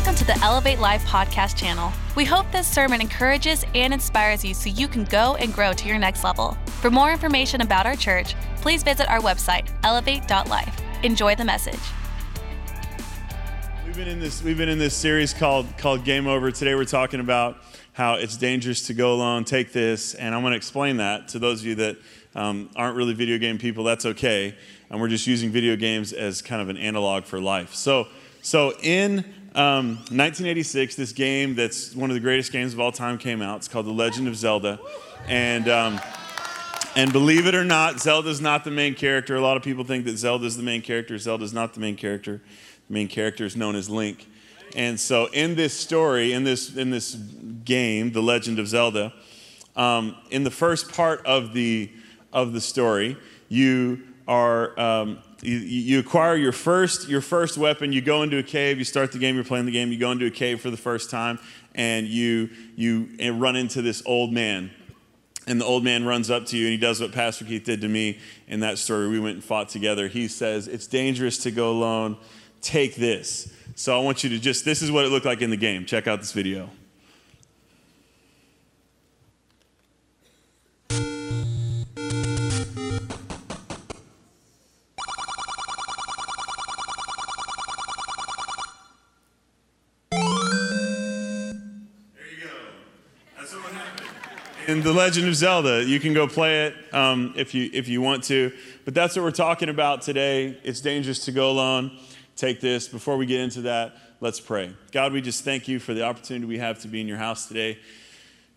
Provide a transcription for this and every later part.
welcome to the Elevate Life podcast channel. We hope this sermon encourages and inspires you so you can go and grow to your next level. For more information about our church, please visit our website, elevate.life. Enjoy the message. We've been in this we've been in this series called called Game Over. Today we're talking about how it's dangerous to go alone. Take this, and I'm going to explain that to those of you that um, aren't really video game people. That's okay, and we're just using video games as kind of an analog for life. So so in um, 1986, this game that's one of the greatest games of all time came out. It's called The Legend of Zelda. And, um, and believe it or not, Zelda's not the main character. A lot of people think that Zelda's the main character. Zelda's not the main character. The main character is known as Link. And so in this story, in this, in this game, The Legend of Zelda, um, in the first part of the, of the story, you are um, you, you, acquire your first your first weapon you go into a cave you start the game you're playing the game you go into a cave for the first time and you you eh, run into this old man. And the old man runs up to you and he does what pastor keith did to me in that story. We went and fought together. He says it's dangerous to go alone. Take this. So i want you to just this is what it looked like in the game. Check out this video in The Legend of Zelda. You can go play it um, if, you, if you want to. But that's what we're talking about today. It's dangerous to go alone. Take this. Before we get into that, let's pray. God, we just thank you for the opportunity we have to be in your house today.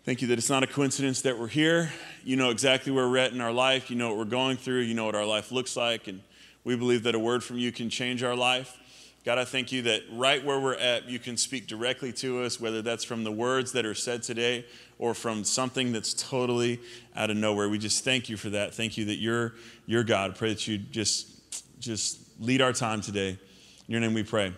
Thank you that it's not a coincidence that we're here. You know exactly where we're at in our life. You know what we're going through. You know what our life looks like. And we believe that a word from you can change our life. God, I thank you that right where we're at, you can speak directly to us, whether that's from the words that are said today or from something that's totally out of nowhere. We just thank you for that. Thank you that you're, you're God. I pray that you just, just lead our time today. In your name we pray.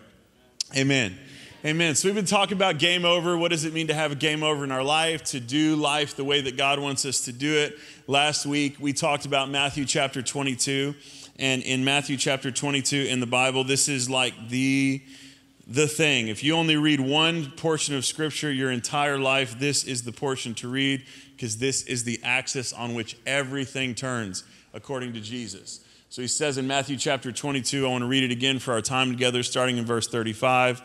Amen. Amen. So we've been talking about game over. What does it mean to have a game over in our life, to do life the way that God wants us to do it? Last week we talked about Matthew chapter 22 and in Matthew chapter 22 in the Bible, this is like the the thing. If you only read one portion of scripture your entire life, this is the portion to read because this is the axis on which everything turns according to Jesus. So he says in Matthew chapter 22, I want to read it again for our time together, starting in verse 35.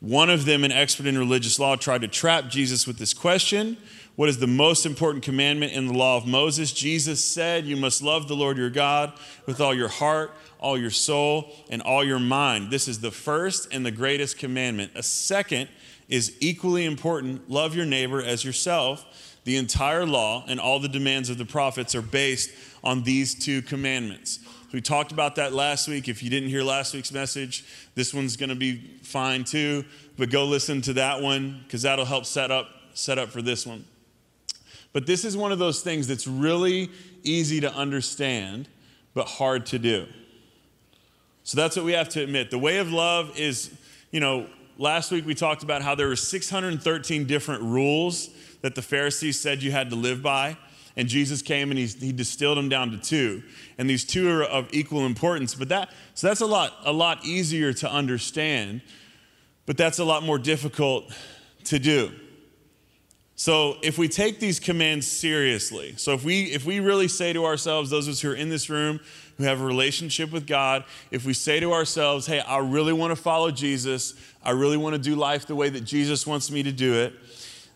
One of them, an expert in religious law, tried to trap Jesus with this question what is the most important commandment in the law of Moses? Jesus said, You must love the Lord your God with all your heart, all your soul, and all your mind. This is the first and the greatest commandment. A second is equally important love your neighbor as yourself. The entire law and all the demands of the prophets are based on these two commandments. We talked about that last week. If you didn't hear last week's message, this one's going to be fine too, but go listen to that one because that'll help set up set up for this one. But this is one of those things that's really easy to understand, but hard to do. So that's what we have to admit. The way of love is, you know, last week we talked about how there were 613 different rules that the Pharisees said you had to live by. And Jesus came and he, he distilled them down to two. And these two are of equal importance. But that, so that's a lot, a lot easier to understand, but that's a lot more difficult to do. So if we take these commands seriously, so if we if we really say to ourselves, those of us who are in this room who have a relationship with God, if we say to ourselves, hey, I really want to follow Jesus, I really want to do life the way that Jesus wants me to do it,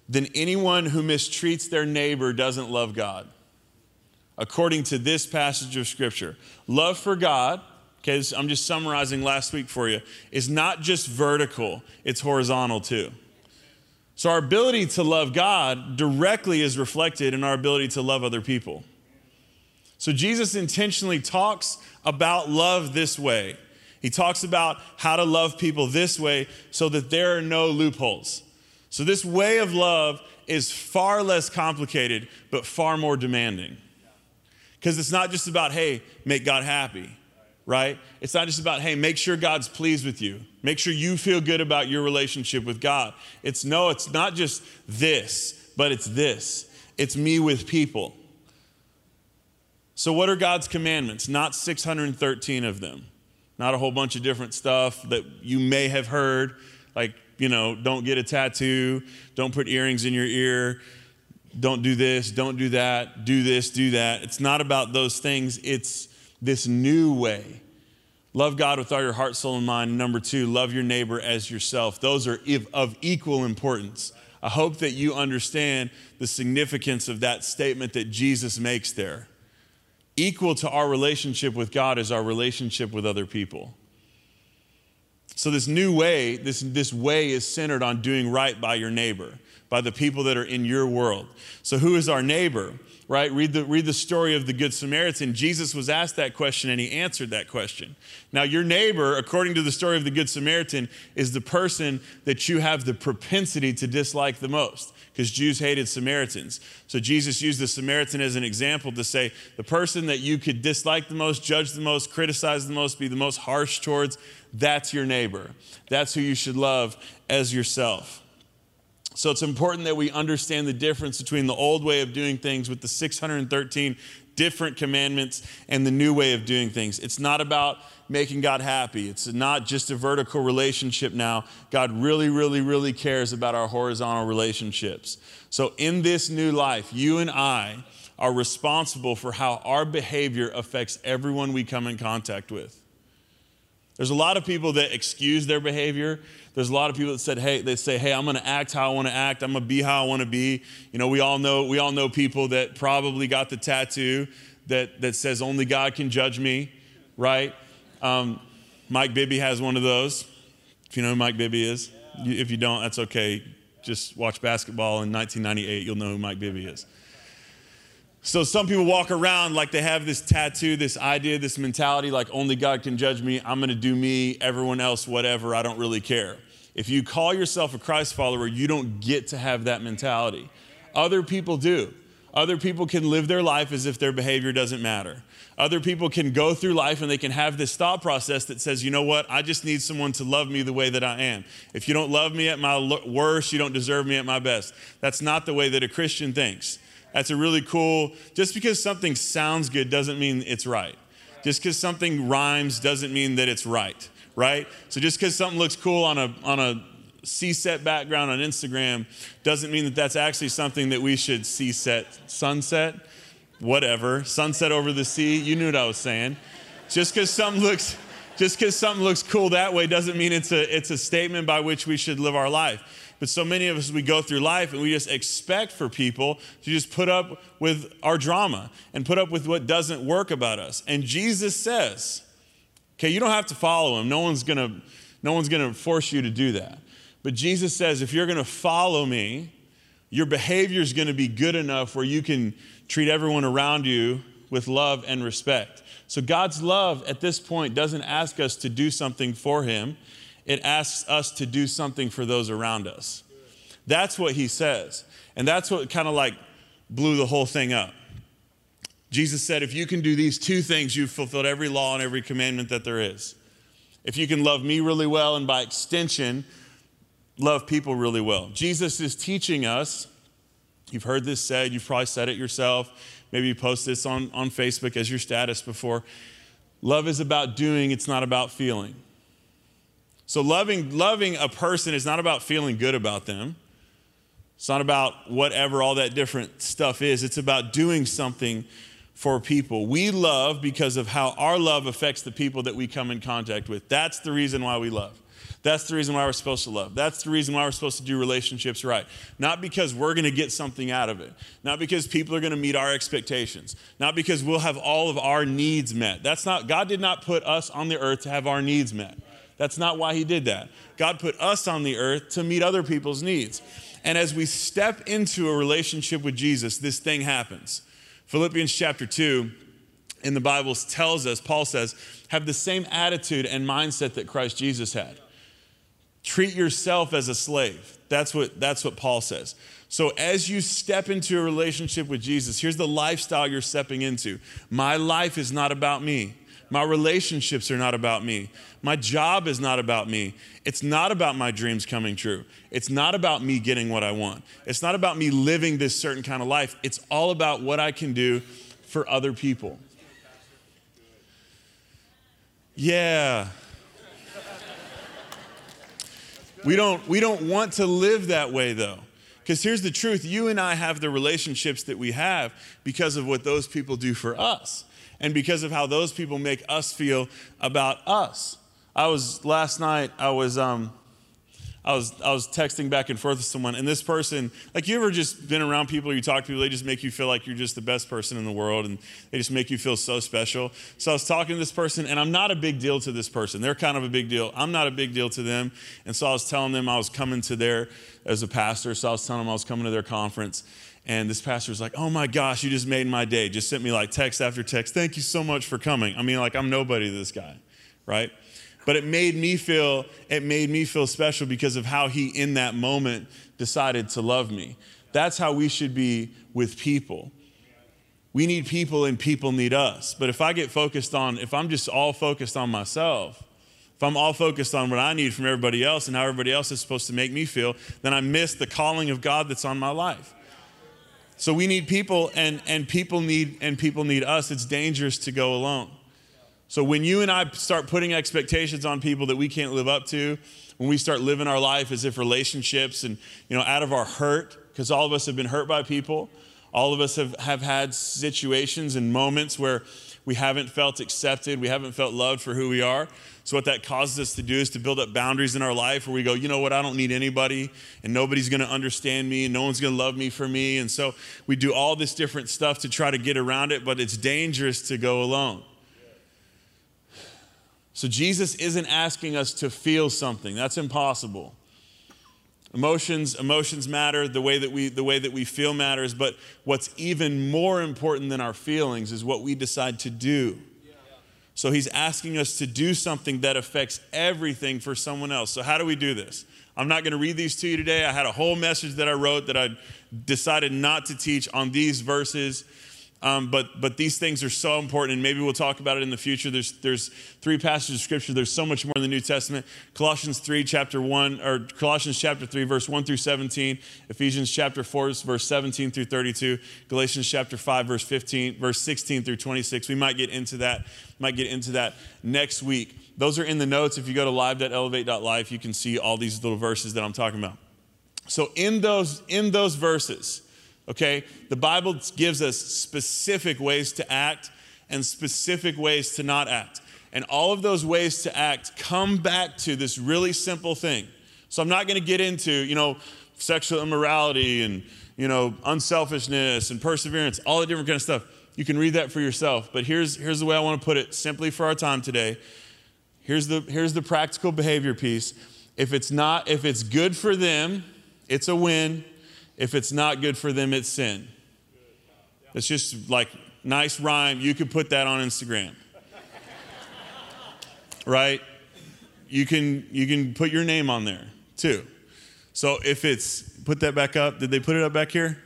then anyone who mistreats their neighbor doesn't love God. According to this passage of scripture, love for God, okay, I'm just summarizing last week for you, is not just vertical, it's horizontal too. So, our ability to love God directly is reflected in our ability to love other people. So, Jesus intentionally talks about love this way. He talks about how to love people this way so that there are no loopholes. So, this way of love is far less complicated, but far more demanding. Because it's not just about, hey, make God happy right? It's not just about, hey, make sure God's pleased with you. Make sure you feel good about your relationship with God. It's no, it's not just this, but it's this. It's me with people. So, what are God's commandments? Not 613 of them, not a whole bunch of different stuff that you may have heard. Like, you know, don't get a tattoo, don't put earrings in your ear, don't do this, don't do that, do this, do that. It's not about those things, it's this new way. Love God with all your heart, soul, and mind. Number two, love your neighbor as yourself. Those are of equal importance. I hope that you understand the significance of that statement that Jesus makes there. Equal to our relationship with God is our relationship with other people. So, this new way, this, this way is centered on doing right by your neighbor, by the people that are in your world. So, who is our neighbor? Right? Read the, read the story of the Good Samaritan. Jesus was asked that question and he answered that question. Now, your neighbor, according to the story of the Good Samaritan, is the person that you have the propensity to dislike the most because Jews hated Samaritans. So Jesus used the Samaritan as an example to say the person that you could dislike the most, judge the most, criticize the most, be the most harsh towards, that's your neighbor. That's who you should love as yourself. So it's important that we understand the difference between the old way of doing things with the 613 different commandments and the new way of doing things. It's not about making God happy. It's not just a vertical relationship now. God really, really, really cares about our horizontal relationships. So, in this new life, you and I are responsible for how our behavior affects everyone we come in contact with. There's a lot of people that excuse their behavior. There's a lot of people that said, "Hey, they say, hey, I'm going to act how I want to act. I'm going to be how I want to be." You know, we all know we all know people that probably got the tattoo that that says only God can judge me, right? Um, Mike Bibby has one of those. If you know who Mike Bibby is, you, if you don't, that's okay. Just watch basketball in 1998, you'll know who Mike Bibby is. So some people walk around like they have this tattoo, this idea, this mentality like only God can judge me. I'm going to do me, everyone else, whatever. I don't really care. If you call yourself a Christ follower, you don't get to have that mentality. Other people do. Other people can live their life as if their behavior doesn't matter. Other people can go through life and they can have this thought process that says, you know what, I just need someone to love me the way that I am. If you don't love me at my worst, you don't deserve me at my best. That's not the way that a Christian thinks. That's a really cool, just because something sounds good doesn't mean it's right. Just because something rhymes doesn't mean that it's right, right? So just because something looks cool on a, on a C set background on Instagram doesn't mean that that's actually something that we should see set, sunset, whatever, sunset over the sea. You knew what I was saying. Just because something looks, just because something looks cool that way doesn't mean it's a, it's a statement by which we should live our life. But so many of us, we go through life and we just expect for people to just put up with our drama and put up with what doesn't work about us. And Jesus says, okay, you don't have to follow him. No one's gonna, no one's gonna force you to do that. But Jesus says, if you're going to follow me, your behavior is going to be good enough where you can treat everyone around you with love and respect. So God's love at this point doesn't ask us to do something for Him, it asks us to do something for those around us. That's what He says. And that's what kind of like blew the whole thing up. Jesus said, if you can do these two things, you've fulfilled every law and every commandment that there is. If you can love me really well, and by extension, love people really well. Jesus is teaching us, you've heard this said, you've probably said it yourself, maybe you post this on, on Facebook as your status before. Love is about doing, it's not about feeling. So loving, loving a person is not about feeling good about them. It's not about whatever all that different stuff is. It's about doing something for people. We love because of how our love affects the people that we come in contact with. That's the reason why we love. That's the reason why we're supposed to love. That's the reason why we're supposed to do relationships right. Not because we're going to get something out of it. Not because people are going to meet our expectations. Not because we'll have all of our needs met. That's not God did not put us on the earth to have our needs met. That's not why he did that. God put us on the earth to meet other people's needs. And as we step into a relationship with Jesus, this thing happens. Philippians chapter 2 in the Bible tells us, Paul says, have the same attitude and mindset that Christ Jesus had. Treat yourself as a slave. That's what, that's what Paul says. So, as you step into a relationship with Jesus, here's the lifestyle you're stepping into. My life is not about me. My relationships are not about me. My job is not about me. It's not about my dreams coming true. It's not about me getting what I want. It's not about me living this certain kind of life. It's all about what I can do for other people. We don't, we don't want to live that way though. Because here's the truth you and I have the relationships that we have because of what those people do for us and because of how those people make us feel about us. I was last night, I was, um, I was I was texting back and forth with someone, and this person, like you ever just been around people, you talk to people, they just make you feel like you're just the best person in the world, and they just make you feel so special. So I was talking to this person, and I'm not a big deal to this person. They're kind of a big deal. I'm not a big deal to them, and so I was telling them I was coming to their as a pastor. So I was telling them I was coming to their conference, and this pastor was like, "Oh my gosh, you just made my day!" Just sent me like text after text. Thank you so much for coming. I mean, like I'm nobody to this guy, right? But it made me feel it made me feel special because of how he in that moment decided to love me. That's how we should be with people. We need people and people need us. But if i get focused on if i'm just all focused on myself if i'm all focused on what i need from everybody else and how everybody else is supposed to make me feel then i miss the calling of god that's on my life. So we need people and and people need and people need us. It's dangerous to go alone so when you and I start putting expectations on people that we can't live up to, when we start living our life as if relationships and, you know, out of our hurt, because all of us have been hurt by people, all of us have, have had situations and moments where we haven't felt accepted, we haven't felt loved for who we are. So, what that causes us to do is to build up boundaries in our life where we go, you know what, I don't need anybody, and nobody's gonna understand me, and no one's gonna love me for me. And so, we do all this different stuff to try to get around it, but it's dangerous to go alone. So Jesus isn't asking us to feel something. That's impossible. Emotions, emotions matter, the way that we the way that we feel matters, but what's even more important than our feelings is what we decide to do. So he's asking us to do something that affects everything for someone else. So how do we do this? I'm not going to read these to you today. I had a whole message that I wrote that I decided not to teach on these verses um, but, but these things are so important, and maybe we'll talk about it in the future. There's, there's three passages of scripture. There's so much more in the New Testament. Colossians 3, chapter 1, or Colossians chapter 3, verse 1 through 17. Ephesians chapter 4, verse 17 through 32. Galatians chapter 5, verse 15, verse 16 through 26. We might get into that, might get into that next week. Those are in the notes. If you go to live.elevate.life, you can see all these little verses that I'm talking about. So in those, in those verses, okay? The Bible gives us specific ways to act and specific ways to not act. And all of those ways to act come back to this really simple thing. So I'm not going to get into, you know, sexual immorality and, you know, unselfishness and perseverance, all the different kind of stuff. You can read that for yourself. But here's, here's the way I want to put it simply for our time today. Here's the, here's the practical behavior piece. If it's not, if it's good for them, it's a win. If it's not good for them, it's sin. It's just like nice rhyme. You could put that on Instagram. right? You can you can put your name on there too. So if it's put that back up, did they put it up back here?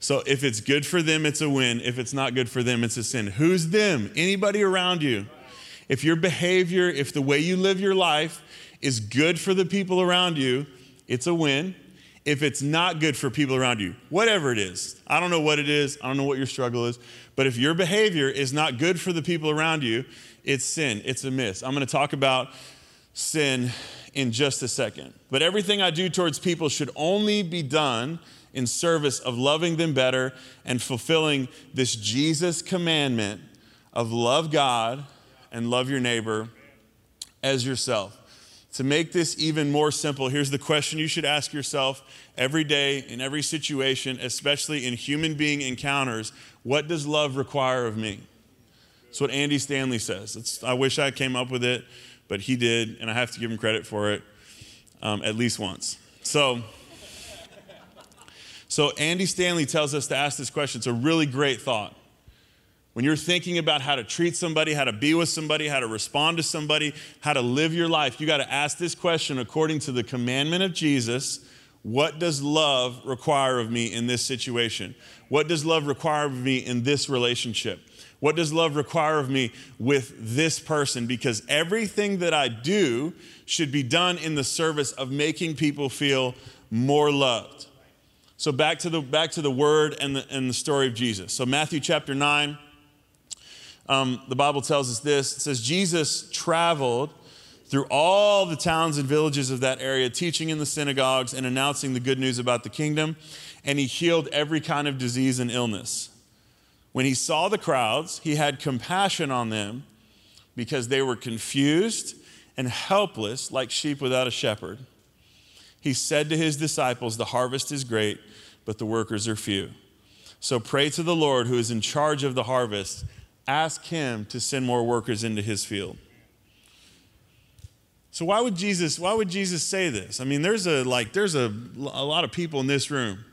So if it's good for them, it's a win. If it's not good for them, it's a sin. Who's them? Anybody around you. If your behavior, if the way you live your life is good for the people around you, it's a win if it's not good for people around you, whatever it is. I don't know what it is, I don't know what your struggle is, but if your behavior is not good for the people around you, it's sin, it's a miss. I'm going to talk about sin in just a second. But everything I do towards people should only be done in service of loving them better and fulfilling this Jesus commandment of love God and love your neighbor as yourself. To make this even more simple, here's the question you should ask yourself every day, in every situation, especially in human being encounters What does love require of me? That's what Andy Stanley says. It's, I wish I came up with it, but he did, and I have to give him credit for it um, at least once. So, so Andy Stanley tells us to ask this question. It's a really great thought. When you're thinking about how to treat somebody, how to be with somebody, how to respond to somebody, how to live your life, you got to ask this question according to the commandment of Jesus What does love require of me in this situation? What does love require of me in this relationship? What does love require of me with this person? Because everything that I do should be done in the service of making people feel more loved. So back to the back to the word and the, and the story of Jesus. So Matthew chapter 9 um, the Bible tells us this it says, Jesus traveled through all the towns and villages of that area, teaching in the synagogues and announcing the good news about the kingdom. And he healed every kind of disease and illness. When he saw the crowds, he had compassion on them because they were confused and helpless like sheep without a shepherd. He said to his disciples, The harvest is great, but the workers are few. So pray to the Lord who is in charge of the harvest. Ask him to send more workers into his field. So why would Jesus why would Jesus say this? I mean there's a like there's a, a lot of people in this room.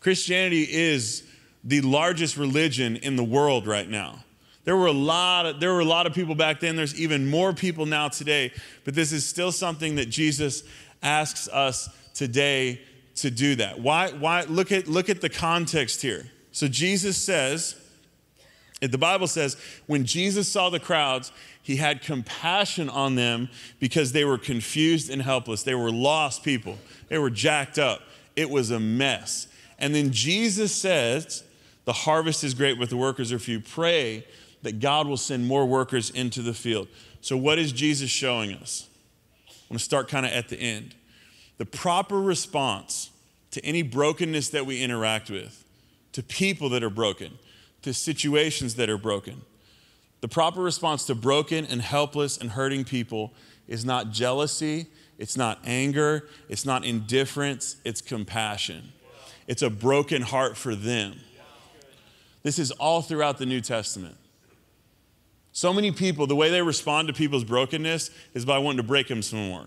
Christianity is the largest religion in the world right now. There were a lot of, there were a lot of people back then. There's even more people now today, but this is still something that Jesus asks us today to do that. Why why look at look at the context here. So Jesus says the Bible says when Jesus saw the crowds, he had compassion on them because they were confused and helpless. They were lost people. They were jacked up. It was a mess. And then Jesus says, The harvest is great, but the workers are few. Pray that God will send more workers into the field. So, what is Jesus showing us? I'm going to start kind of at the end. The proper response to any brokenness that we interact with, to people that are broken, to situations that are broken the proper response to broken and helpless and hurting people is not jealousy, it's not anger, it's not indifference, it's compassion. It's a broken heart for them. This is all throughout the New Testament. So many people, the way they respond to people's brokenness is by wanting to break them some more.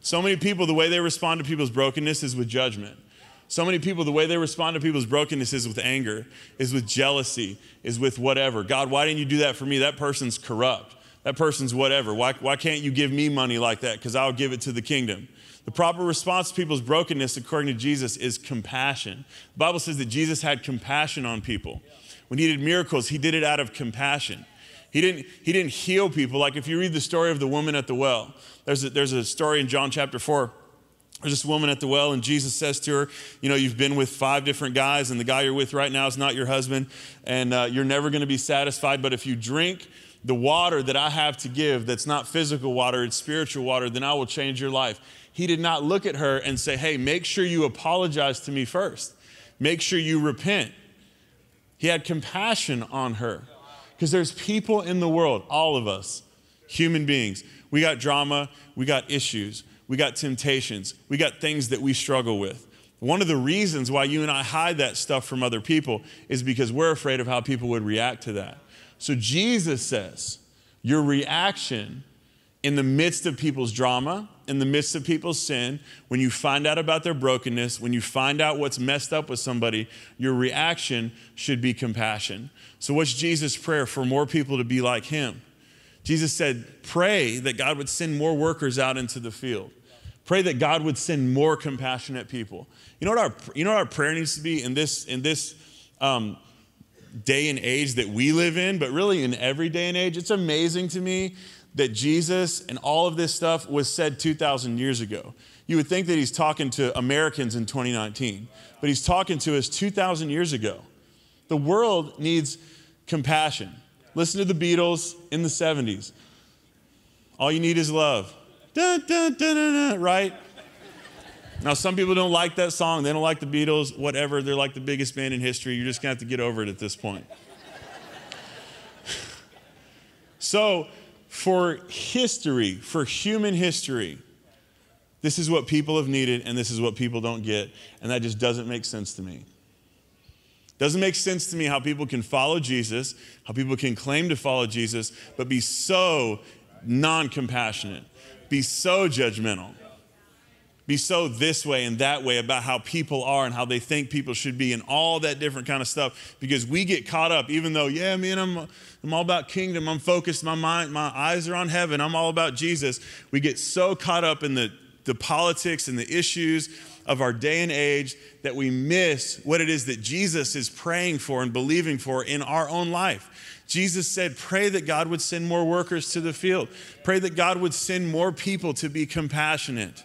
So many people, the way they respond to people's brokenness is with judgment. So many people, the way they respond to people's brokenness is with anger, is with jealousy, is with whatever. God, why didn't you do that for me? That person's corrupt. That person's whatever. Why, why can't you give me money like that? Because I'll give it to the kingdom. The proper response to people's brokenness, according to Jesus, is compassion. The Bible says that Jesus had compassion on people. When he did miracles, he did it out of compassion. He didn't, he didn't heal people. Like if you read the story of the woman at the well, there's a, there's a story in John chapter 4 there's this woman at the well, and Jesus says to her, You know, you've been with five different guys, and the guy you're with right now is not your husband, and uh, you're never going to be satisfied. But if you drink the water that I have to give, that's not physical water, it's spiritual water, then I will change your life. He did not look at her and say, Hey, make sure you apologize to me first, make sure you repent. He had compassion on her. Because there's people in the world, all of us, human beings, we got drama, we got issues we got temptations, we got things that we struggle with. One of the reasons why you and I hide that stuff from other people is because we're afraid of how people would react to that. So Jesus says, your reaction in the midst of people's drama, in the midst of people's sin, when you find out about their brokenness, when you find out what's messed up with somebody, your reaction should be compassion. So, what's Jesus' prayer for more people to be like him? Jesus said, Pray that God would send more workers out into the field. Pray that God would send more compassionate people. You know what our, you know what our prayer needs to be in this, in this um, day and age that we live in, but really in every day and age? It's amazing to me that Jesus and all of this stuff was said 2,000 years ago. You would think that he's talking to Americans in 2019, but he's talking to us 2,000 years ago. The world needs compassion. Listen to the Beatles in the 70s. All you need is love. Dun, dun, dun, right? Now, some people don't like that song. They don't like the Beatles, whatever. They're like the biggest band in history. You're just going to have to get over it at this point. so, for history, for human history, this is what people have needed and this is what people don't get. And that just doesn't make sense to me. Doesn't make sense to me how people can follow Jesus, how people can claim to follow Jesus, but be so non compassionate, be so judgmental, be so this way and that way about how people are and how they think people should be and all that different kind of stuff because we get caught up even though yeah man I'm I'm all about kingdom. I'm focused. My mind my eyes are on heaven. I'm all about Jesus. We get so caught up in the the politics and the issues of our day and age that we miss what it is that Jesus is praying for and believing for in our own life. Jesus said, Pray that God would send more workers to the field. Pray that God would send more people to be compassionate.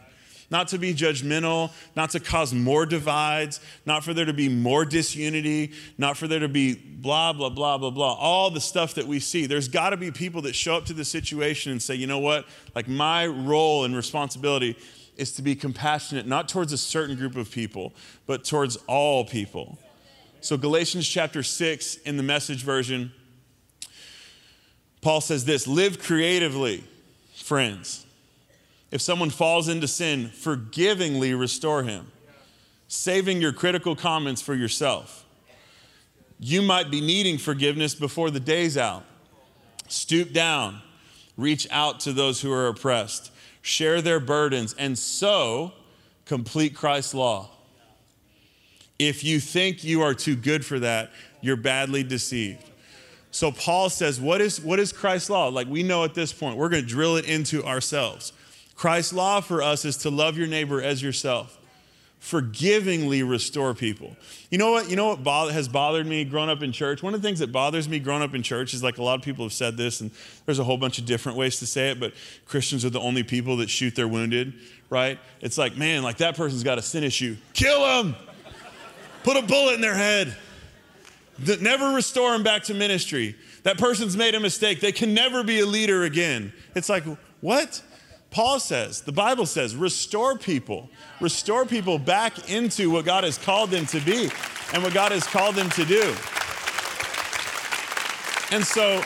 not to be judgmental, not to cause more divides, not for there to be more disunity, not for there to be blah, blah, blah, blah, blah, all the stuff that we see. There's got to be people that show up to the situation and say, you know what? Like, my role and responsibility is to be compassionate, not towards a certain group of people, but towards all people. So, Galatians chapter 6 in the message version, Paul says this live creatively, friends if someone falls into sin, forgivingly restore him, saving your critical comments for yourself. You might be needing forgiveness before the day's out. Stoop down, reach out to those who are oppressed, share their burdens, and so complete Christ's law. If you think you are too good for that, you're badly deceived. So Paul says, what is, what is Christ's law? Like we know at this point, we're going to drill it into ourselves. Christ's law for us is to love your neighbor as yourself. Forgivingly restore people. You know what? You know what has bothered me growing up in church? One of the things that bothers me growing up in church is like a lot of people have said this, and there's a whole bunch of different ways to say it, but Christians are the only people that shoot their wounded, right? It's like, man, like that person's got a sin issue. Kill them! Put a bullet in their head. Never restore them back to ministry. That person's made a mistake. They can never be a leader again. It's like, what? Paul says, the Bible says, restore people, restore people back into what God has called them to be and what God has called them to do. And so,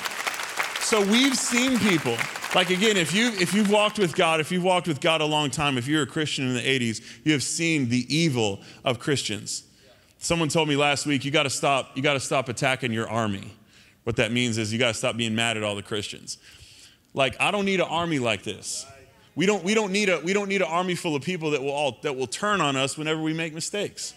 so we've seen people, like again, if you if you've walked with God, if you've walked with God a long time, if you're a Christian in the 80s, you have seen the evil of Christians. Someone told me last week, you gotta stop, you gotta stop attacking your army. What that means is you gotta stop being mad at all the Christians. Like, I don't need an army like this. We don't, we don't, need, a, we don't need an army full of people that will, all, that will turn on us whenever we make mistakes.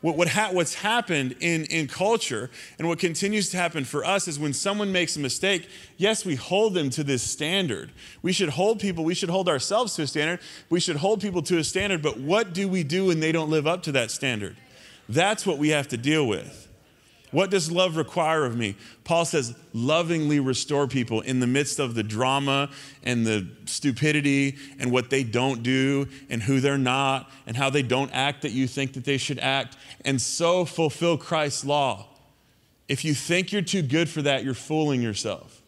What, what ha- what's happened in, in culture and what continues to happen for us is when someone makes a mistake, yes, we hold them to this standard. We should hold people, we should hold ourselves to a standard. We should hold people to a standard, but what do we do when they don't live up to that standard? That's what we have to deal with. What does love require of me? Paul says, lovingly restore people in the midst of the drama and the stupidity and what they don't do and who they're not and how they don't act that you think that they should act, and so fulfill Christ's law. If you think you're too good for that, you're fooling yourself.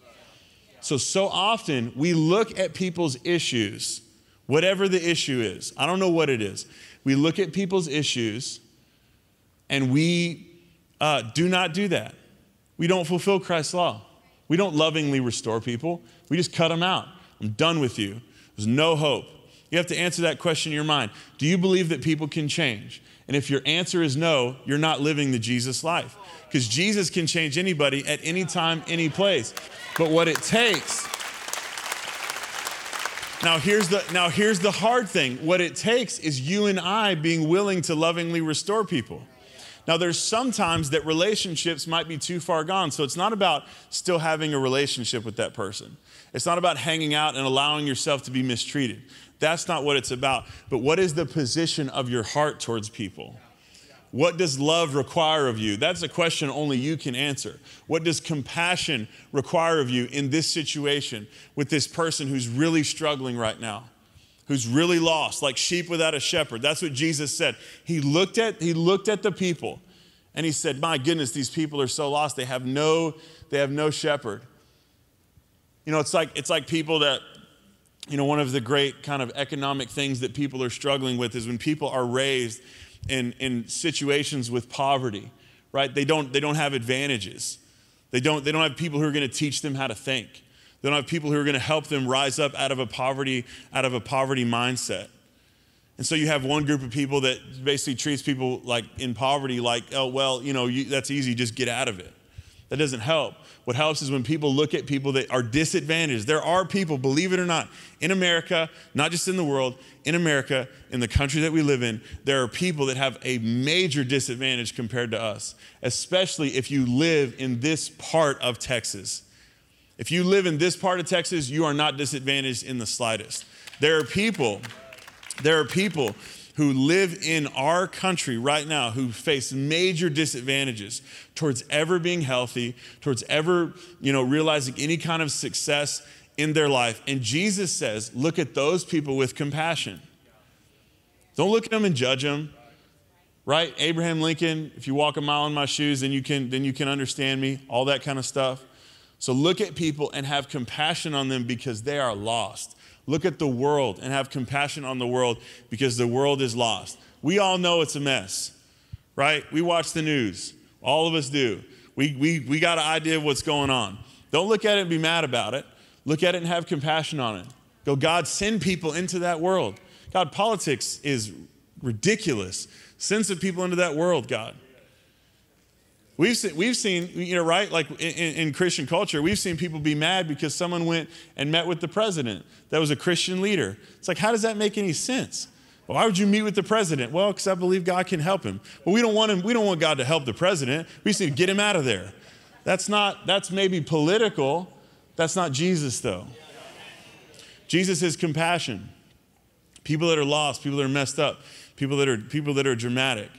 So, so often we look at people's issues, whatever the issue is. I don't know what it is. We look at people's issues and we uh, do not do that. We don't fulfill Christ's law. We don't lovingly restore people. We just cut them out. I'm done with you. There's no hope. You have to answer that question in your mind. Do you believe that people can change? And if your answer is no, you're not living the Jesus life. Because Jesus can change anybody at any time, any place. But what it takes now here's the now here's the hard thing. What it takes is you and I being willing to lovingly restore people. Now, there's sometimes that relationships might be too far gone. So it's not about still having a relationship with that person. It's not about hanging out and allowing yourself to be mistreated. That's not what it's about. But what is the position of your heart towards people? What does love require of you? That's a question only you can answer. What does compassion require of you in this situation with this person who's really struggling right now? Who's really lost, like sheep without a shepherd. That's what Jesus said. He looked at, he looked at the people and he said, My goodness, these people are so lost. They have no, they have no shepherd. You know, it's like it's like people that, you know, one of the great kind of economic things that people are struggling with is when people are raised in, in situations with poverty, right? They don't, they don't have advantages. They don't, they don't have people who are going to teach them how to think. They don't have people who are going to help them rise up out of a poverty, out of a poverty mindset. And so you have one group of people that basically treats people like in poverty, like, oh, well, you know, you, that's easy, just get out of it. That doesn't help. What helps is when people look at people that are disadvantaged. There are people, believe it or not, in America, not just in the world, in America, in the country that we live in, there are people that have a major disadvantage compared to us, especially if you live in this part of Texas. If you live in this part of Texas, you are not disadvantaged in the slightest. There are people, there are people who live in our country right now who face major disadvantages towards ever being healthy, towards ever, you know, realizing any kind of success in their life. And Jesus says, look at those people with compassion. Don't look at them and judge them. Right? Abraham Lincoln, if you walk a mile in my shoes, then you can then you can understand me, all that kind of stuff. So look at people and have compassion on them because they are lost. Look at the world and have compassion on the world because the world is lost. We all know it's a mess, right? We watch the news. All of us do. We, we, we got an idea of what's going on. Don't look at it and be mad about it. Look at it and have compassion on it. Go, God, send people into that world. God, politics is ridiculous. Send some people into that world, God. We've seen, we've seen, you know, right? Like in, in, Christian culture, we've seen people be mad because someone went and met with the president that was a Christian leader. It's like, how does that make any sense? Why would you meet with the president? Well, because I believe God can help him. But we don't want him, we don't want God to help the president. We just need to get him out of there. That's not, that's maybe political. That's not Jesus, though. Jesus is compassion. People that are lost, people that are messed up, people that are people that are dramatic.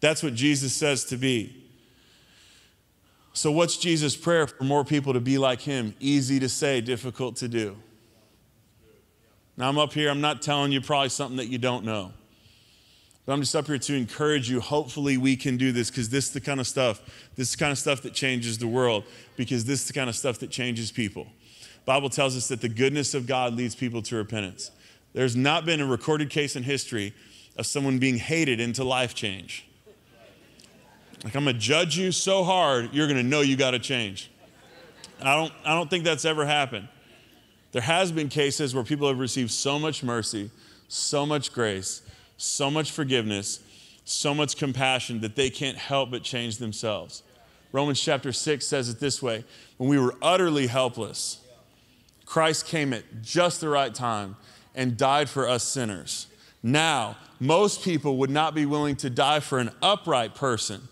That's what Jesus says to be. So, what's Jesus' prayer for more people to be like him? Easy to say, difficult to do. Now, I'm up here, I'm not telling you probably something that you don't know. But I'm just up here to encourage you. Hopefully, we can do this because this is the kind of stuff, this is the kind of stuff that changes the world, because this is the kind of stuff that changes people. Bible tells us that the goodness of God leads people to repentance. There's not been a recorded case in history of someone being hated into life change. Like, I'm going to judge you so hard, you're going to know you got to change. I don't, I don't think that's ever happened. There has been cases where people have received so much mercy, so much grace, so much forgiveness, so much compassion that they can't help but change themselves. Romans chapter 6 says it this way When we were utterly helpless, Christ came at just the right time and died for us sinners. Now, most people would not be willing to die for an upright person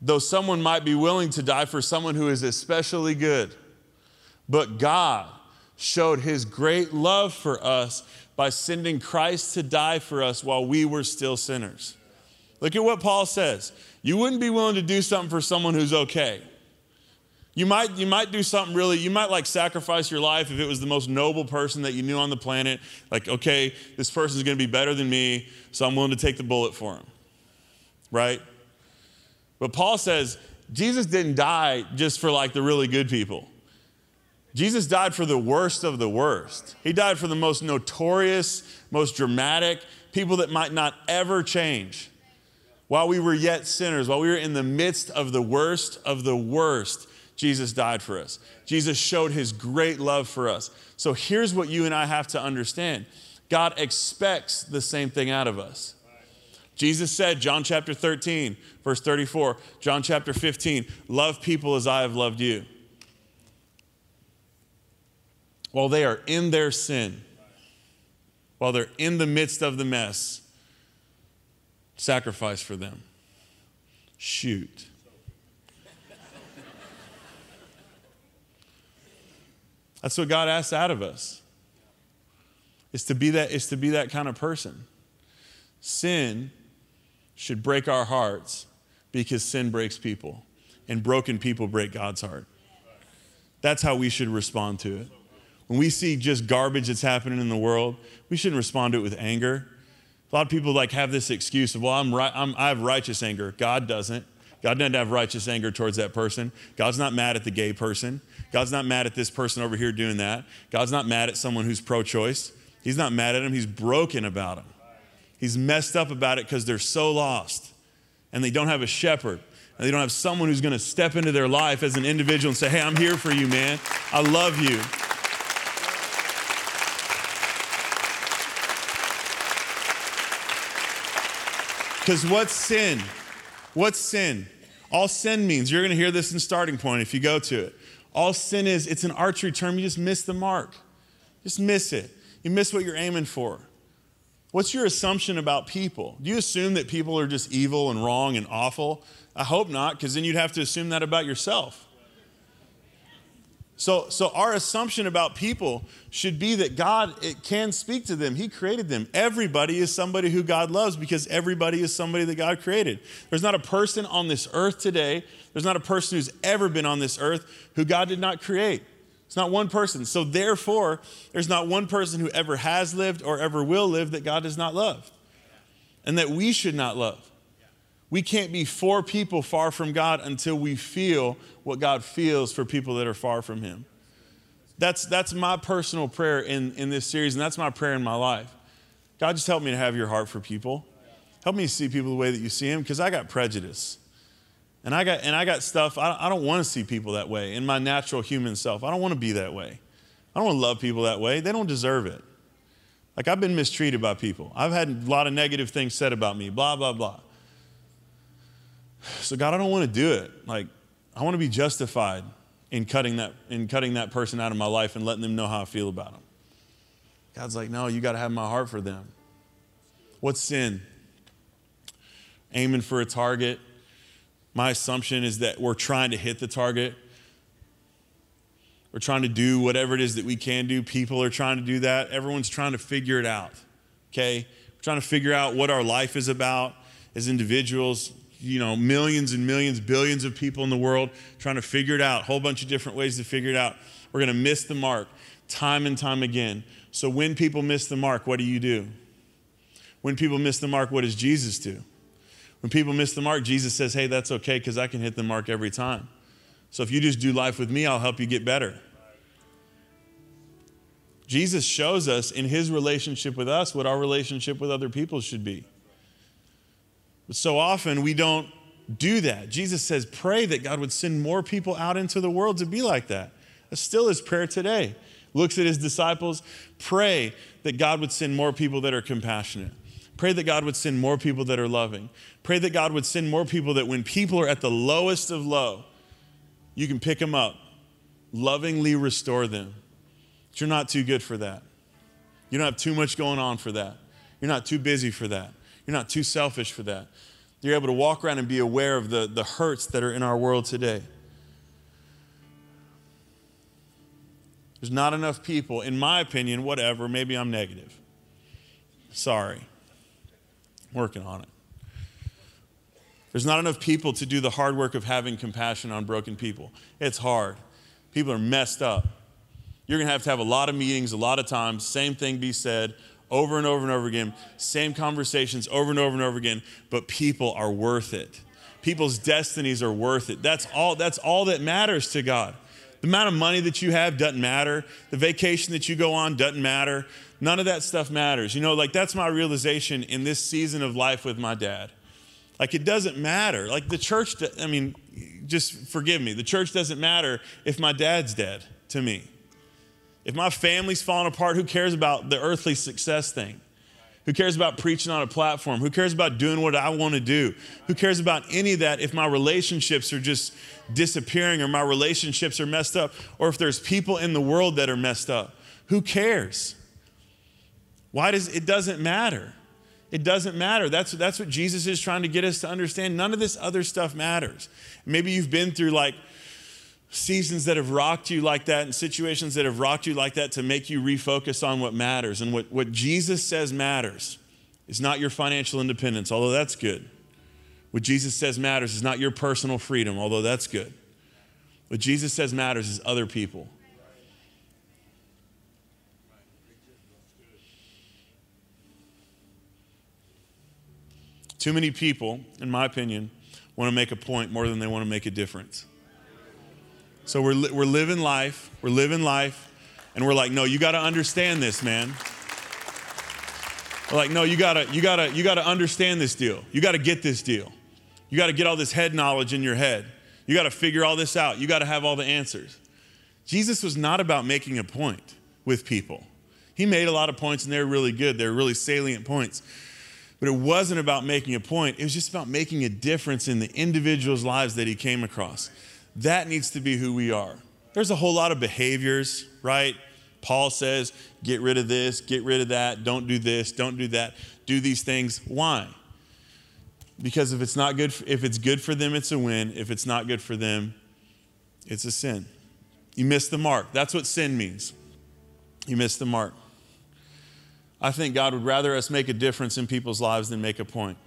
though someone might be willing to die for someone who is especially good. But God showed his great love for us by sending Christ to die for us while we were still sinners. Look at what Paul says. You wouldn't be willing to do something for someone who's okay. You might, you might do something really, you might like sacrifice your life if it was the most noble person that you knew on the planet. Like, okay, this person's gonna be better than me, so I'm willing to take the bullet for him. Right? But Paul says Jesus didn't die just for like the really good people. Jesus died for the worst of the worst. He died for the most notorious, most dramatic, people that might not ever change. While we were yet sinners, while we were in the midst of the worst of the worst, Jesus died for us. Jesus showed his great love for us. So here's what you and I have to understand God expects the same thing out of us. Jesus said, John chapter 13, verse 34, John chapter 15, love people as I have loved you. While they are in their sin, while they're in the midst of the mess, sacrifice for them. Shoot. That's what God asks out of us. Is to be that, is to be that kind of person. Sin should break our hearts because sin breaks people, and broken people break God's heart. That's how we should respond to it. When we see just garbage that's happening in the world, we shouldn't respond to it with anger. A lot of people like have this excuse of, well, I'm right, I'm, I have righteous anger. God doesn't. God doesn't have righteous anger towards that person. God's not mad at the gay person. God's not mad at this person over here doing that. God's not mad at someone who's pro choice. He's not mad at him. He's broken about him. He's messed up about it because they're so lost and they don't have a shepherd and they don't have someone who's going to step into their life as an individual and say, Hey, I'm here for you, man. I love you. Because what's sin? What's sin? All sin means, you're going to hear this in starting point if you go to it. All sin is, it's an archery term, you just miss the mark. Just miss it. You miss what you're aiming for. What's your assumption about people? Do you assume that people are just evil and wrong and awful? I hope not, because then you'd have to assume that about yourself. So, so our assumption about people should be that God it can speak to them. He created them. Everybody is somebody who God loves because everybody is somebody that God created. There's not a person on this earth today, there's not a person who's ever been on this earth who God did not create. It's not one person. So, therefore, there's not one person who ever has lived or ever will live that God does not love. and that we should not love. We can't be for people far from God until we feel what God feels for people that are far from Him. That's, that's my personal prayer in, in this series, and that's my prayer in my life. God, just help me to have your heart for people. Help me see people the way that you see them, because I got prejudice. And I got, and I got stuff, I, I don't want to see people that way in my natural human self. I don't want to be that way. I don't want to love people that way. They don't deserve it. Like, I've been mistreated by people. I've had a lot of negative things said about me, blah, blah, blah. So, God, I don't want to do it. Like, I want to be justified in cutting that, in cutting that person out of my life and letting them know how I feel about them. God's like, no, you got to have my heart for them. What's sin? Aiming for a target. My assumption is that we're trying to hit the target we're trying to do whatever it is that we can do. People are trying to do that. Everyone's trying to figure it out. Okay? We're trying to figure out what our life is about as individuals. You know, millions and millions, billions of people in the world trying to figure it out. A whole bunch of different ways to figure it out. We're going to miss the mark time and time again. So when people miss the mark, what do you do? When people miss the mark, what does Jesus do? When people miss the mark, Jesus says, Hey, that's okay because I can hit the mark every time. So if you just do life with me, I'll help you get better. Jesus shows us in his relationship with us what our relationship with other people should be. But so often we don't do that. Jesus says, pray that God would send more people out into the world to be like that. That's still his prayer today. Looks at his disciples, pray that God would send more people that are compassionate. Pray that God would send more people that are loving. Pray that God would send more people that when people are at the lowest of low, you can pick them up, lovingly restore them. But you're not too good for that. You don't have too much going on for that. You're not too busy for that. You're not too selfish for that. You're able to walk around and be aware of the, the hurts that are in our world today. There's not enough people, in my opinion, whatever, maybe I'm negative. Sorry. Working on it. There's not enough people to do the hard work of having compassion on broken people. It's hard. People are messed up. You're going to have to have a lot of meetings, a lot of times, same thing be said over and over and over again, same conversations over and over and over again, but people are worth it. People's destinies are worth it. That's all, that's all that matters to God. The amount of money that you have doesn't matter. The vacation that you go on doesn't matter. None of that stuff matters. You know, like that's my realization in this season of life with my dad. Like it doesn't matter. Like the church, I mean, just forgive me. The church doesn't matter if my dad's dead to me. If my family's falling apart, who cares about the earthly success thing? Who cares about preaching on a platform? Who cares about doing what I want to do? Who cares about any of that if my relationships are just disappearing or my relationships are messed up or if there's people in the world that are messed up? Who cares? Why does it doesn't matter? It doesn't matter. That's, that's what Jesus is trying to get us to understand. None of this other stuff matters. Maybe you've been through like seasons that have rocked you like that and situations that have rocked you like that to make you refocus on what matters. And what, what Jesus says matters is not your financial independence, although that's good. What Jesus says matters is not your personal freedom, although that's good. What Jesus says matters is other people. Too many people, in my opinion, want to make a point more than they want to make a difference. So we're, li- we're living life, we're living life, and we're like, no, you got to understand this, man. We're like, no, you gotta, you gotta, you gotta understand this deal. You gotta get this deal. You gotta get all this head knowledge in your head. You gotta figure all this out. You gotta have all the answers. Jesus was not about making a point with people. He made a lot of points and they're really good. They're really salient points. But it wasn't about making a point, it was just about making a difference in the individuals' lives that he came across. That needs to be who we are. There's a whole lot of behaviors, right? Paul says, get rid of this, get rid of that, don't do this, don't do that, do these things. Why? Because if it's not good, if it's good for them, it's a win. If it's not good for them, it's a sin. You miss the mark. That's what sin means. You miss the mark. I think God would rather us make a difference in people's lives than make a point.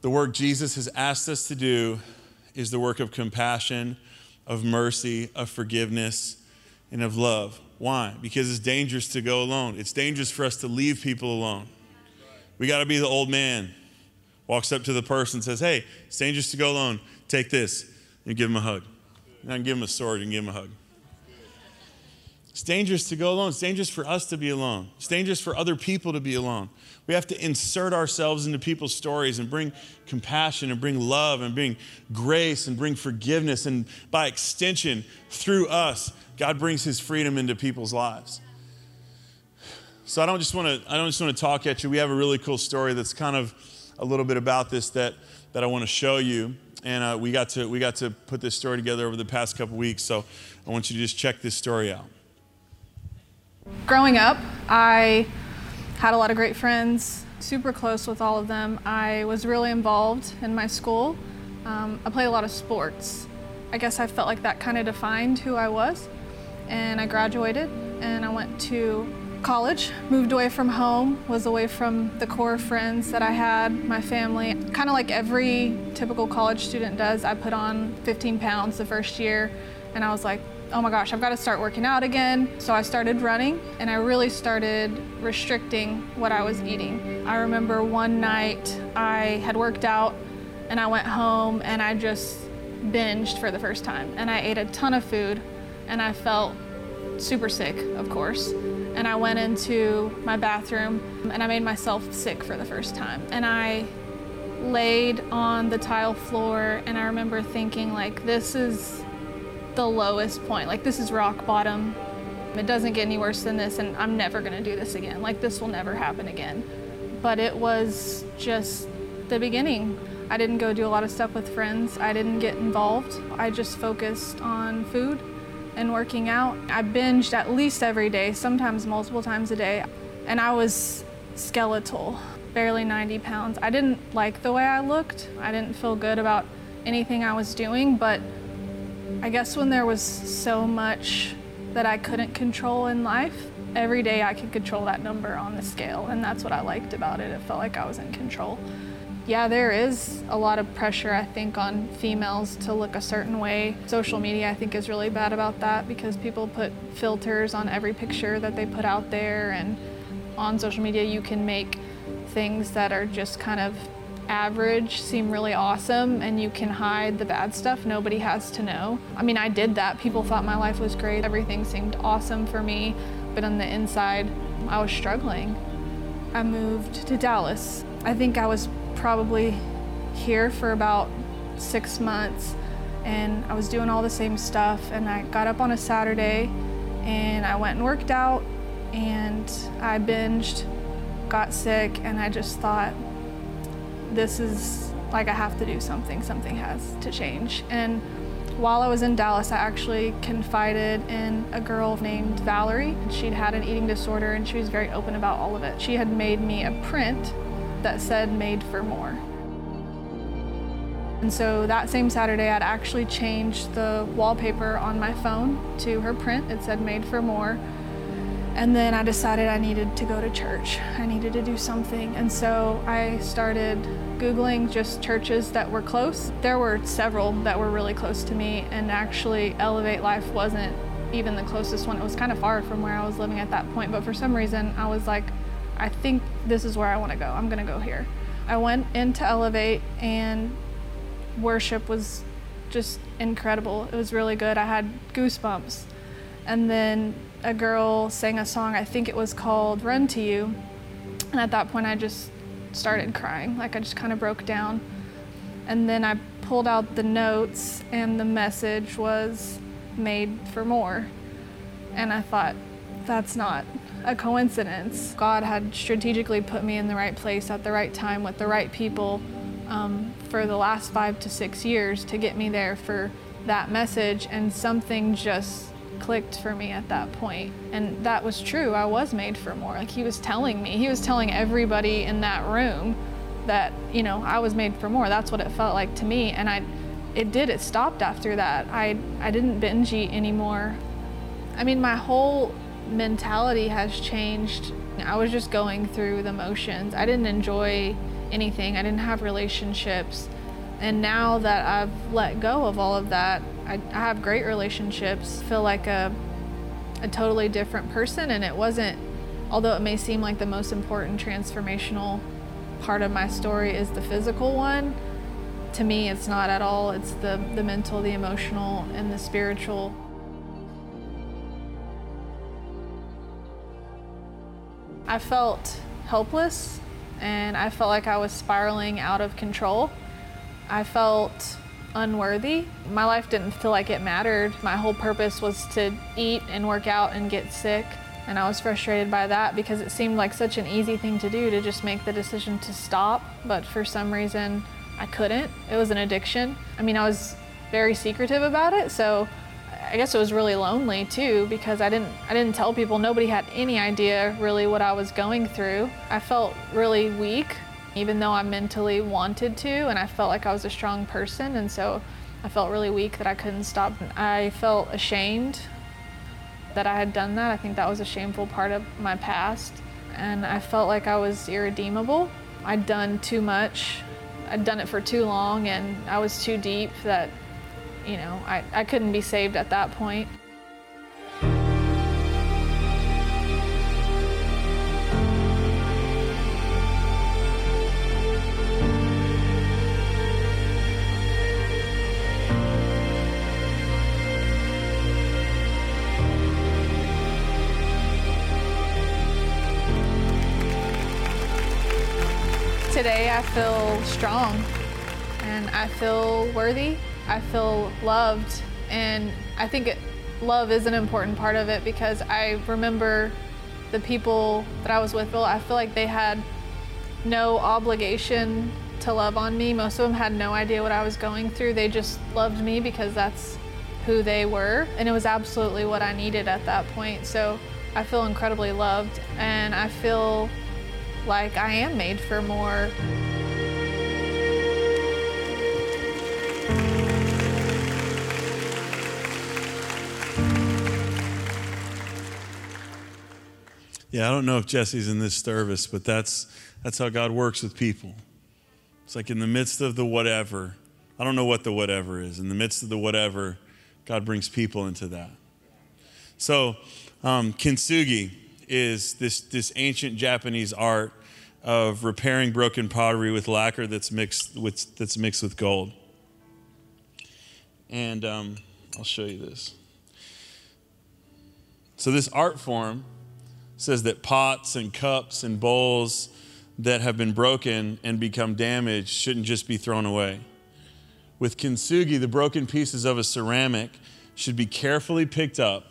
The work Jesus has asked us to do is the work of compassion, of mercy, of forgiveness, and of love. Why? Because it's dangerous to go alone. It's dangerous for us to leave people alone. We got to be the old man. Walks up to the person, and says, Hey, it's dangerous to go alone. Take this. And give him a hug. And give him a sword and give him a hug. It's dangerous to go alone. It's dangerous for us to be alone. It's dangerous for other people to be alone. We have to insert ourselves into people's stories and bring compassion and bring love and bring grace and bring forgiveness. And by extension, through us, God brings his freedom into people's lives. So I don't just want to I don't just want to talk at you. We have a really cool story that's kind of a little bit about this that that I want to show you. And uh, we got to we got to put this story together over the past couple weeks. So I want you to just check this story out. Growing up, I had a lot of great friends, super close with all of them. I was really involved in my school. Um, I played a lot of sports. I guess I felt like that kind of defined who I was. And I graduated and I went to college, moved away from home, was away from the core friends that I had, my family. Kind of like every typical college student does, I put on 15 pounds the first year and I was like, oh my gosh, I've got to start working out again. So I started running and I really started restricting what I was eating. I remember one night I had worked out and I went home and I just binged for the first time and I ate a ton of food and I felt super sick, of course. And I went into my bathroom and I made myself sick for the first time. And I laid on the tile floor and I remember thinking like this is the lowest point. Like, this is rock bottom. It doesn't get any worse than this, and I'm never gonna do this again. Like, this will never happen again. But it was just the beginning. I didn't go do a lot of stuff with friends, I didn't get involved. I just focused on food and working out. I binged at least every day, sometimes multiple times a day, and I was skeletal, barely 90 pounds. I didn't like the way I looked, I didn't feel good about anything I was doing, but I guess when there was so much that I couldn't control in life, every day I could control that number on the scale, and that's what I liked about it. It felt like I was in control. Yeah, there is a lot of pressure, I think, on females to look a certain way. Social media, I think, is really bad about that because people put filters on every picture that they put out there, and on social media, you can make things that are just kind of average seem really awesome and you can hide the bad stuff. Nobody has to know. I mean, I did that. People thought my life was great. Everything seemed awesome for me, but on the inside, I was struggling. I moved to Dallas. I think I was probably here for about six months and I was doing all the same stuff and I got up on a Saturday and I went and worked out and I binged, got sick, and I just thought, this is like I have to do something, something has to change. And while I was in Dallas, I actually confided in a girl named Valerie. She'd had an eating disorder and she was very open about all of it. She had made me a print that said made for more. And so that same Saturday, I'd actually changed the wallpaper on my phone to her print. It said made for more. And then I decided I needed to go to church. I needed to do something. And so I started Googling just churches that were close. There were several that were really close to me, and actually, Elevate Life wasn't even the closest one. It was kind of far from where I was living at that point. But for some reason, I was like, I think this is where I want to go. I'm going to go here. I went into Elevate, and worship was just incredible. It was really good. I had goosebumps. And then a girl sang a song, I think it was called Run to You. And at that point, I just started crying. Like, I just kind of broke down. And then I pulled out the notes, and the message was made for more. And I thought, that's not a coincidence. God had strategically put me in the right place at the right time with the right people um, for the last five to six years to get me there for that message, and something just clicked for me at that point. And that was true. I was made for more. Like he was telling me, he was telling everybody in that room that, you know, I was made for more. That's what it felt like to me. And I it did. It stopped after that. I I didn't binge eat anymore. I mean, my whole mentality has changed. I was just going through the motions. I didn't enjoy anything. I didn't have relationships. And now that I've let go of all of that, I, I have great relationships, feel like a, a totally different person. And it wasn't, although it may seem like the most important transformational part of my story is the physical one. To me, it's not at all. It's the, the mental, the emotional, and the spiritual. I felt helpless and I felt like I was spiraling out of control. I felt unworthy. My life didn't feel like it mattered. My whole purpose was to eat and work out and get sick. And I was frustrated by that because it seemed like such an easy thing to do to just make the decision to stop. But for some reason, I couldn't. It was an addiction. I mean, I was very secretive about it. So I guess it was really lonely too because I didn't I didn't tell people. Nobody had any idea really what I was going through. I felt really weak even though I mentally wanted to and I felt like I was a strong person and so I felt really weak that I couldn't stop. I felt ashamed that I had done that. I think that was a shameful part of my past and I felt like I was irredeemable. I'd done too much. I'd done it for too long and I was too deep that you know, I, I couldn't be saved at that point. I feel strong and I feel worthy I feel loved, and I think it, love is an important part of it because I remember the people that I was with. Bill, I feel like they had no obligation to love on me. Most of them had no idea what I was going through. They just loved me because that's who they were, and it was absolutely what I needed at that point. So I feel incredibly loved, and I feel like I am made for more. Yeah, I don't know if Jesse's in this service, but that's that's how God works with people. It's like in the midst of the whatever, I don't know what the whatever is. In the midst of the whatever, God brings people into that. So, um, kintsugi is this this ancient Japanese art of repairing broken pottery with lacquer that's mixed with that's mixed with gold. And um, I'll show you this. So this art form says that pots and cups and bowls that have been broken and become damaged shouldn't just be thrown away. With kintsugi, the broken pieces of a ceramic should be carefully picked up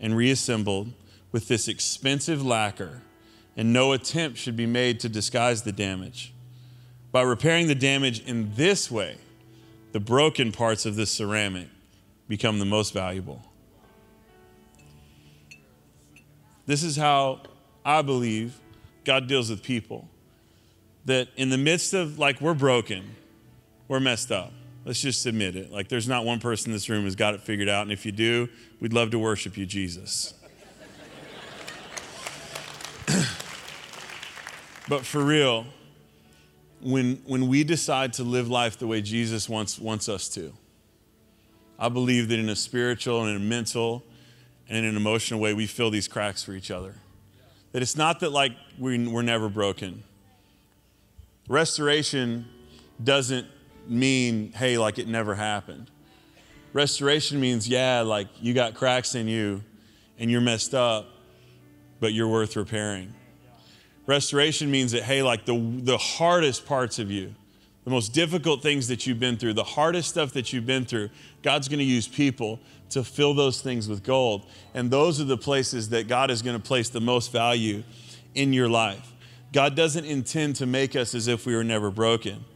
and reassembled with this expensive lacquer, and no attempt should be made to disguise the damage. By repairing the damage in this way, the broken parts of this ceramic become the most valuable. This is how I believe God deals with people. That in the midst of, like, we're broken, we're messed up. Let's just admit it. Like, there's not one person in this room who's got it figured out. And if you do, we'd love to worship you, Jesus. But for real, when, when we decide to live life the way Jesus wants, wants us to, I believe that in a spiritual and in a mental and in an emotional way, we fill these cracks for each other. That it's not that like we, we're never broken. Restoration doesn't mean, hey, like it never happened. Restoration means, yeah, like you got cracks in you and you're messed up, but you're worth repairing. Restoration means that, hey, like the, the hardest parts of you, the most difficult things that you've been through, the hardest stuff that you've been through, God's going to use people to fill those things with gold. And those are the places that God is going to place the most value in your life. God doesn't intend to make us as if we were never broken,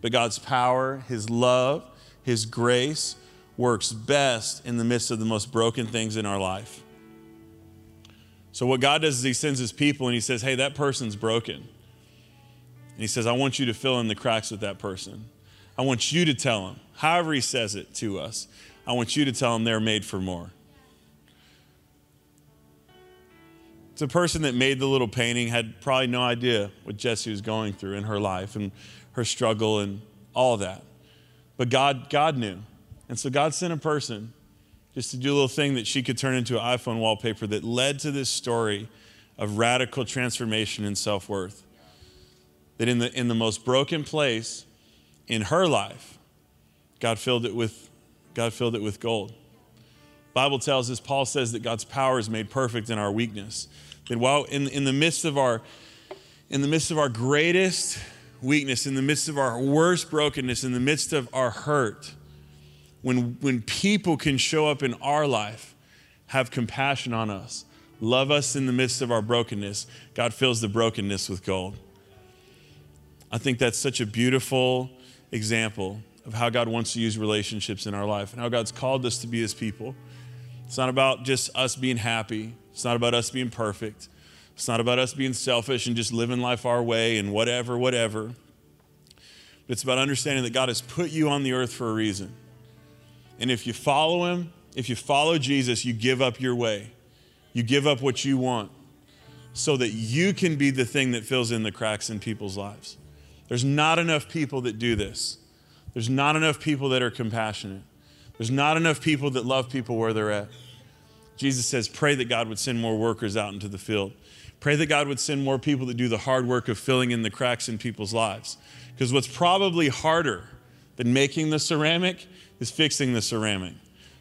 but God's power, His love, His grace works best in the midst of the most broken things in our life. So, what God does is He sends His people and He says, Hey, that person's broken. And He says, I want you to fill in the cracks with that person. I want you to tell them, however He says it to us. I want you to tell them they're made for more. It's a person that made the little painting had probably no idea what Jesse was going through in her life and her struggle and all that. But God, God knew. And so God sent a person just to do a little thing that she could turn into an iPhone wallpaper that led to this story of radical transformation and self worth. that in the, in the most broken place in her life, God filled it with, God filled it with gold. Bible tells us, Paul says that God's power is made perfect in our weakness. That while in, in the midst of our in the midst of our greatest weakness, in the midst of our worst brokenness, in the midst of our hurt, when, when people can show up in our life, have compassion on us, love us in the midst of our brokenness, God fills the brokenness with gold. I think that's such a beautiful example of how God wants to use relationships in our life and how God's called us to be His people. It's not about just us being happy, it's not about us being perfect. It's not about us being selfish and just living life our way and whatever, whatever. But it's about understanding that God has put you on the earth for a reason. And if you follow Him, if you follow Jesus, you give up your way, you give up what you want so that you can be the thing that fills in the cracks in people's lives. There's not enough people that do this. There's not enough people that are compassionate. There's not enough people that love people where they're at. Jesus says, pray that God would send more workers out into the field. Pray that God would send more people to do the hard work of filling in the cracks in people's lives. Because what's probably harder than making the ceramic is fixing the ceramic.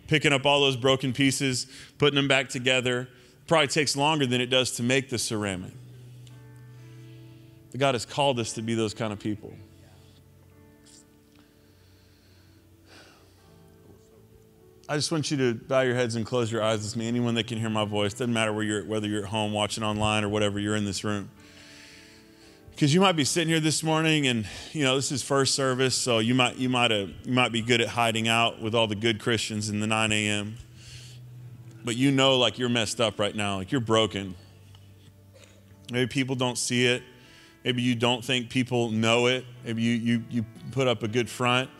Picking up all those broken pieces, putting them back together, probably takes longer than it does to make the ceramic. But God has called us to be those kind of people. I just want you to bow your heads and close your eyes with me. Anyone that can hear my voice, doesn't matter where you're, whether you're at home watching online or whatever, you're in this room. Because you might be sitting here this morning, and you know this is first service, so you might you might have, you might be good at hiding out with all the good Christians in the 9 a.m. But you know, like you're messed up right now, like you're broken. Maybe people don't see it. Maybe you don't think people know it. Maybe you you you put up a good front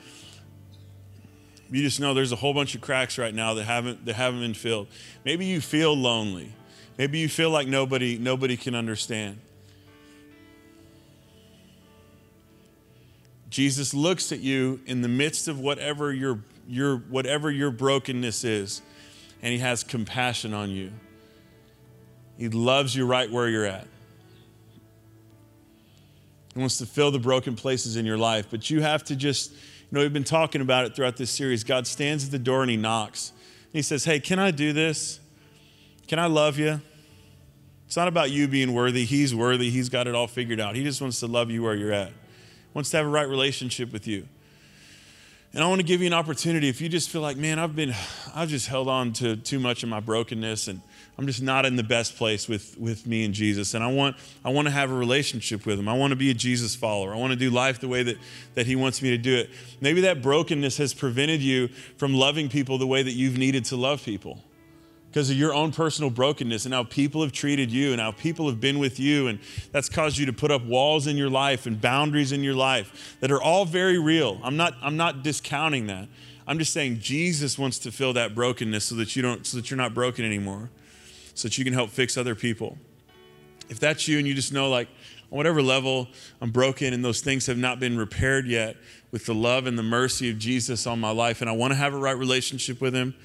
you just know there's a whole bunch of cracks right now that haven't that haven't been filled. Maybe you feel lonely. Maybe you feel like nobody nobody can understand. Jesus looks at you in the midst of whatever your your whatever your brokenness is, and he has compassion on you. He loves you right where you're at. He wants to fill the broken places in your life, but you have to just you know, we've been talking about it throughout this series. God stands at the door and he knocks. And He says, Hey, can I do this? Can I love you? It's not about you being worthy. He's worthy. He's got it all figured out. He just wants to love you where you're at, wants to have a right relationship with you. And I want to give you an opportunity if you just feel like, man, I've been, I've just held on to too much of my brokenness and I'm just not in the best place with, with me and Jesus. And I want, I want to have a relationship with him. I want to be a Jesus follower. I want to do life the way that, that he wants me to do it. Maybe that brokenness has prevented you from loving people the way that you've needed to love people because of your own personal brokenness and how people have treated you and how people have been with you. And that's caused you to put up walls in your life and boundaries in your life that are all very real. I'm not, I'm not discounting that. I'm just saying Jesus wants to fill that brokenness so that you don't, so that you're not broken anymore so that you can help fix other people. If that's you and you just know, like, on whatever level I'm broken and those things have not been repaired yet with the love and the mercy of Jesus on my life, and I want to have a right relationship with Him,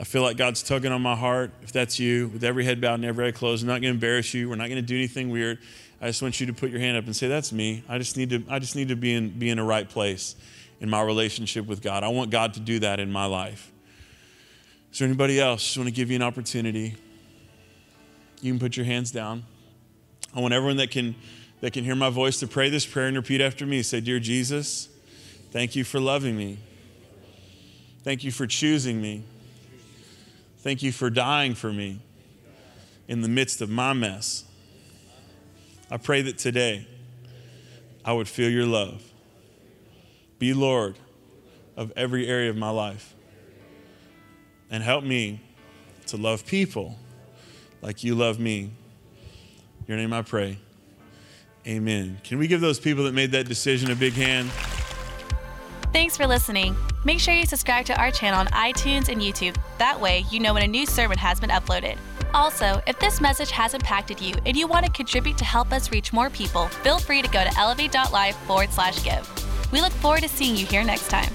I feel like God's tugging on my heart. If that's you, with every head bowed and every eye closed, I'm not going to embarrass you. We're not going to do anything weird. I just want you to put your hand up and say, "That's me. I just need to. I just need to be in be in the right place in my relationship with God. I want God to do that in my life." Is there anybody else? Just want to give you an opportunity. You can put your hands down. I want everyone that can, that can hear my voice to pray this prayer and repeat after me. Say, Dear Jesus, thank you for loving me. Thank you for choosing me. Thank you for dying for me in the midst of my mess. I pray that today I would feel your love. Be Lord of every area of my life. And help me to love people like you love me. Your name I pray. Amen. Can we give those people that made that decision a big hand? Thanks for listening. Make sure you subscribe to our channel on iTunes and YouTube. That way, you know when a new sermon has been uploaded. Also, if this message has impacted you and you want to contribute to help us reach more people, feel free to go to elevate.life forward slash give. We look forward to seeing you here next time.